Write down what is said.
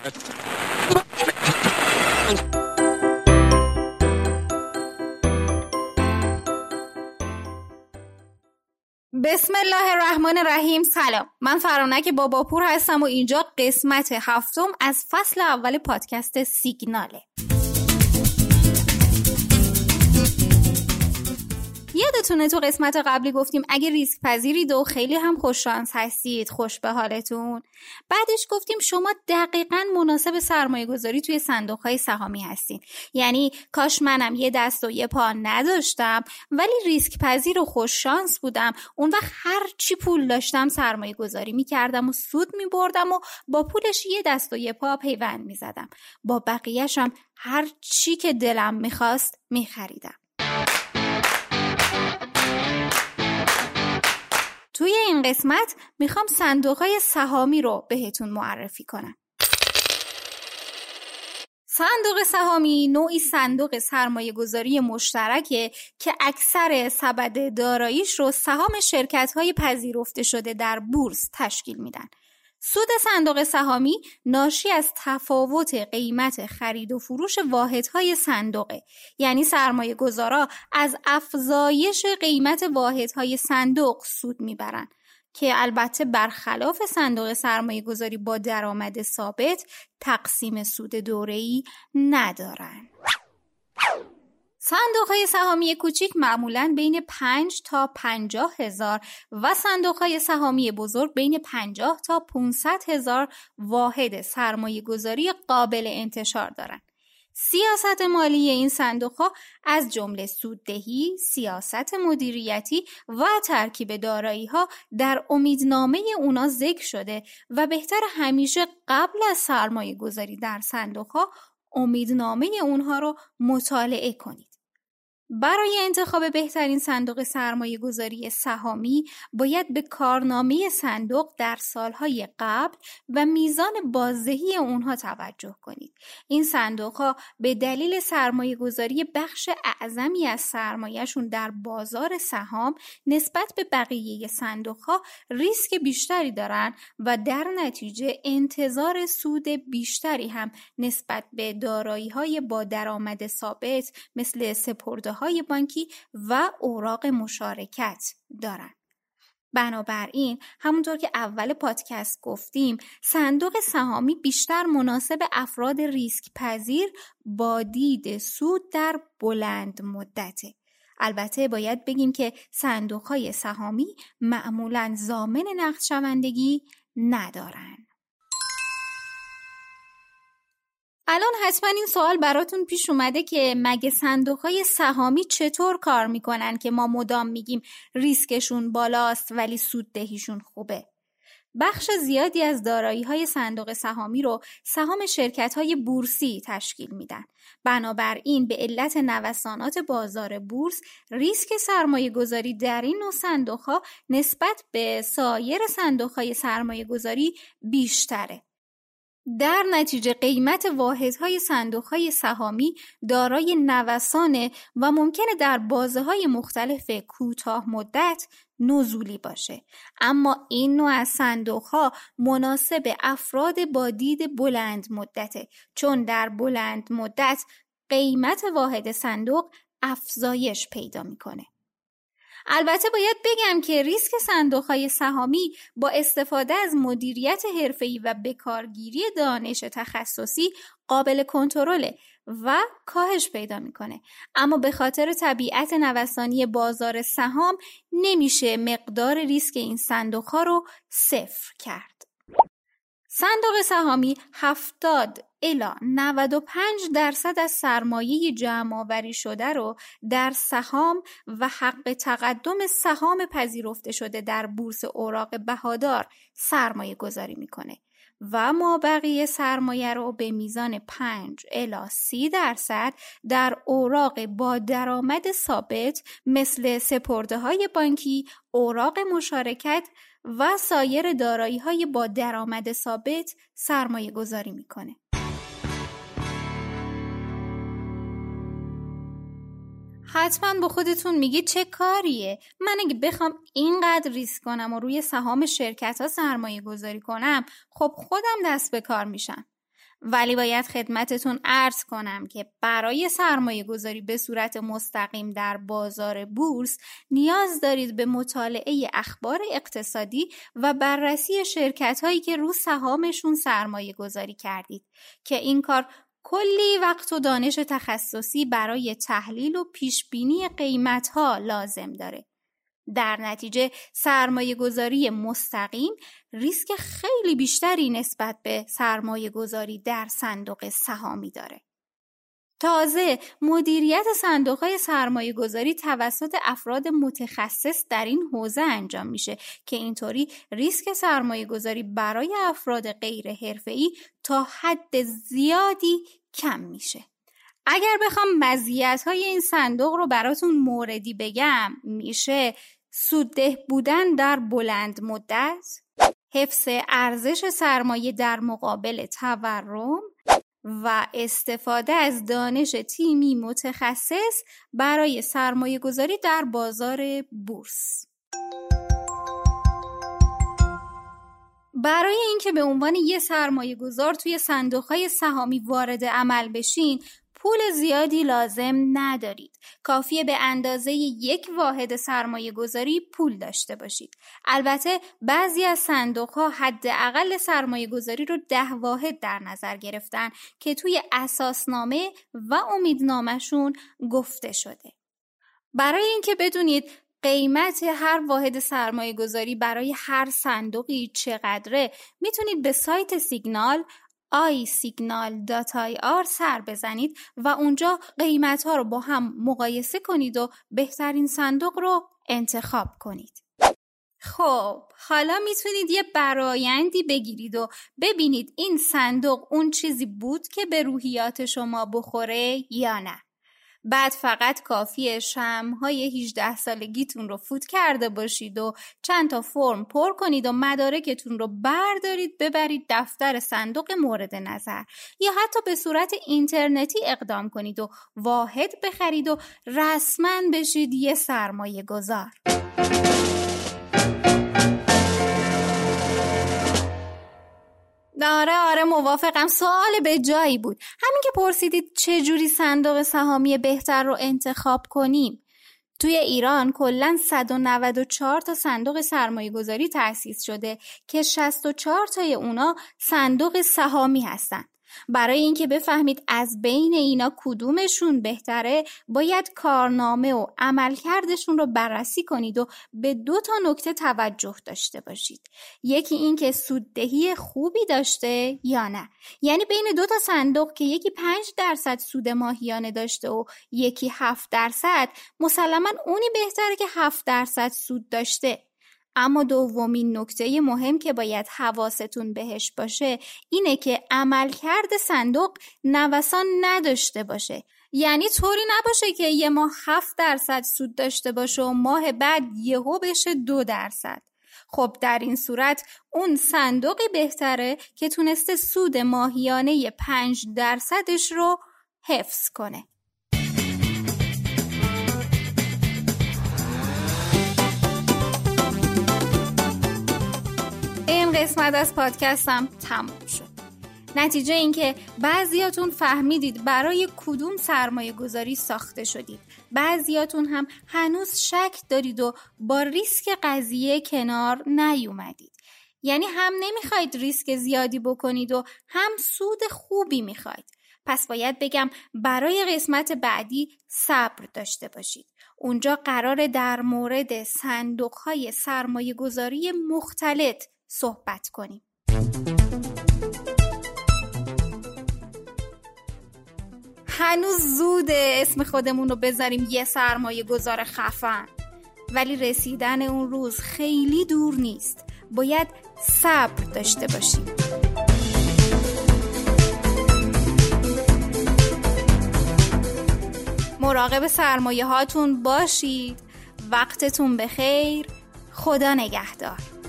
بسم الله الرحمن الرحیم. سلام. من فرانک باباپور هستم و اینجا قسمت هفتم از فصل اول پادکست سیگناله. یادتونه تو قسمت قبلی گفتیم اگه ریسک پذیرید و خیلی هم خوششانس هستید خوش به حالتون. بعدش گفتیم شما دقیقا مناسب سرمایه گذاری توی صندوق های سهامی هستین. یعنی کاش منم یه دست و یه پا نداشتم ولی ریسک پذیر و خوششانس بودم. اون وقت هر چی پول داشتم سرمایه گذاری می‌کردم و سود میبردم و با پولش یه دست و یه پا پیوند می‌زدم. با بقیهشم هر چی که دلم می‌خواست میخریدم. توی این قسمت می‌خوام صندوق های سهامی رو بهتون معرفی کنم. صندوق سهامی نوعی صندوق سرمایه گذاری مشترکه که اکثر سبد داراییش رو سهام شرکت های پذیرفته شده در بورس تشکیل میدن. سود صندوق سهامی ناشی از تفاوت قیمت خرید و فروش واحدهای صندوقه یعنی سرمایه گذارا از افزایش قیمت واحدهای صندوق سود می‌برن که البته برخلاف صندوق سرمایه گذاری با درآمد ثابت تقسیم سود دوره‌ای ندارن. صندوق های سهامی کوچیک معمولا بین 5 تا 50 هزار و صندوق های سهامی بزرگ بین 50 تا 500 هزار واحد سرمایه گذاری قابل انتشار دارند. سیاست مالی این صندوق ها از جمله سوددهی، سیاست مدیریتی و ترکیب دارایی ها در امیدنامه اونا ذکر شده و بهتر همیشه قبل از سرمایه گذاری در صندوق ها امیدنامه اونها رو مطالعه کنید. برای انتخاب بهترین صندوق سرمایه گذاری سهامی باید به کارنامه صندوق در سالهای قبل و میزان بازدهی اونها توجه کنید. این صندوق ها به دلیل سرمایه گذاری بخش اعظمی از سرمایهشون در بازار سهام نسبت به بقیه صندوق ها ریسک بیشتری دارن و در نتیجه انتظار سود بیشتری هم نسبت به دارایی های با درآمد ثابت مثل سپرده های بانکی و اوراق مشارکت دارند. بنابراین همونطور که اول پادکست گفتیم صندوق سهامی بیشتر مناسب افراد ریسک پذیر با دید سود در بلند مدته. البته باید بگیم که صندوق های سهامی معمولا زامن نقد شوندگی ندارند. الان حتما این سوال براتون پیش اومده که مگه صندوق های سهامی چطور کار می‌کنن که ما مدام میگیم ریسکشون بالاست ولی سوددهیشون خوبه بخش زیادی از دارایی های صندوق سهامی رو سهام شرکت های بورسی تشکیل میدن. بنابراین به علت نوسانات بازار بورس ریسک سرمایه گذاری در این نوع صندوق ها نسبت به سایر صندوق های سرمایه گذاری بیشتره. در نتیجه قیمت واحدهای صندوقهای سهامی دارای نوسانه و ممکنه در بازه های مختلف کوتاه مدت نزولی باشه. اما این نوع از صندوق ها مناسب افراد با دید بلند مدته چون در بلند مدت قیمت واحد صندوق افزایش پیدا می‌کنه. البته باید بگم که ریسک های سهامی با استفاده از مدیریت حرفه‌ای و بکارگیری دانش تخصصی قابل کنترله و کاهش پیدا می‌کنه. اما به خاطر طبیعت نوسانی بازار سهام نمیشه مقدار ریسک این صندوق ها رو صفر کرد. صندوق سهامی 70 الا 95 درصد از سرمایه جمع آوری شده رو در سهام و حق تقدم سهام پذیرفته شده در بورس اوراق بهادار سرمایه گذاری می‌کنه و ما بقیه سرمایه رو به میزان 5 الا 30 درصد در اوراق با درآمد ثابت مثل سپرده های بانکی، اوراق مشارکت و سایر دارایی های با درآمد ثابت سرمایه گذاری می‌کنه. حتما با خودتون میگی چه کاریه؟ من اگه بخوام اینقدر ریسک کنم و روی سهام شرکت ها سرمایه گذاری کنم خب خودم دست به کار میشم. ولی باید خدمتتون ارز کنم که برای سرمایه گذاری به صورت مستقیم در بازار بورس نیاز دارید به مطالعه اخبار اقتصادی و بررسی شرکت هایی که رو سهامشون سرمایه گذاری کردید که این کار کلی وقت و دانش تخصصی برای تحلیل و پیشبینی قیمت ها لازم داره. در نتیجه سرمایه گذاری مستقیم ریسک خیلی بیشتری نسبت به سرمایه گذاری در صندوق سهامی داره. تازه مدیریت صندوق های سرمایه گذاری توسط افراد متخصص در این حوزه انجام میشه که اینطوری ریسک سرمایه گذاری برای افراد غیر حرفه‌ای تا حد زیادی کم میشه. اگر بخوام مزیت های این صندوق رو براتون موردی بگم میشه سودده بودن در بلند مدت حفظ ارزش سرمایه در مقابل تورم و استفاده از دانش تیمی متخصص برای سرمایه گذاری در بازار بورس. برای اینکه به عنوان یه سرمایه گذار توی صندوق های سهامی وارد عمل بشین پول زیادی لازم ندارید. کافیه به اندازه یک واحد سرمایه گذاری پول داشته باشید. البته بعضی از صندوق ها حداقل سرمایه گذاری رو ده واحد در نظر گرفتن که توی اساسنامه و امیدنامهشون گفته شده. برای اینکه بدونید قیمت هر واحد سرمایه گذاری برای هر صندوقی چقدره می‌تونید به سایت سیگنال iSignal.ir سر بزنید و اونجا قیمت ها رو با هم مقایسه کنید و بهترین صندوق رو انتخاب کنید. خب حالا می‌تونید یه برایندی بگیرید و ببینید این صندوق اون چیزی بود که به روحیات شما بخوره یا نه. بعد فقط کافیه شمهای 18 سالگیتون رو فوت کرده باشید و چند تا فرم پر کنید و مدارکتون رو بردارید ببرید دفتر صندوق مورد نظر یا حتی به صورت اینترنتی اقدام کنید و واحد بخرید و رسما بشید یه سرمایه گذار. موافقم. سوال به جایی بود. همین که پرسیدید چه جوری صندوق سهامی بهتر رو انتخاب کنیم. توی ایران کلا 194 تا صندوق سرمایه گذاری تأسیس شده که 64 تای اونا صندوق سهامی هستن. برای اینکه بفهمید از بین اینا کدومشون بهتره باید کارنامه و عملکردشون رو بررسی کنید و به دو تا نکته توجه داشته باشید. یکی اینکه سوددهی خوبی داشته یا نه. یعنی بین دو تا صندوق که یکی 5 درصد سود ماهیانه داشته و یکی 7 درصد مسلما اونی بهتره که 7 درصد سود داشته. اما دومین نکته مهم که باید حواستون بهش باشه اینه که عملکرد صندوق نوسان نداشته باشه. یعنی طوری نباشه که یه ماه هفت درصد سود داشته باشه و ماه بعد یهو بشه دو درصد. خب در این صورت اون صندوقی بهتره که تونسته سود ماهیانه پنج درصدش رو حفظ کنه. قسمت از پادکستم تموم شد. نتیجه اینکه بعضیاتون فهمیدید برای کدوم سرمایه گذاری ساخته شدید. بعضیاتون هم هنوز شک دارید و با ریسک قضیه کنار نیومدید. یعنی هم نمی‌خواید ریسک زیادی بکنید و هم سود خوبی می‌خواید. پس باید بگم برای قسمت بعدی صبر داشته باشید. اونجا قرار در مورد صندوق های سرمایه گذاری مختلط صحبت کنیم. هنوز زوده اسم خودمون رو بذاریم یه سرمایه گذار خفن. ولی رسیدن اون روز خیلی دور نیست. باید صبر داشته باشیم. مراقب سرمایه هاتون باشید. وقتتون بخیر خدا نگهدار.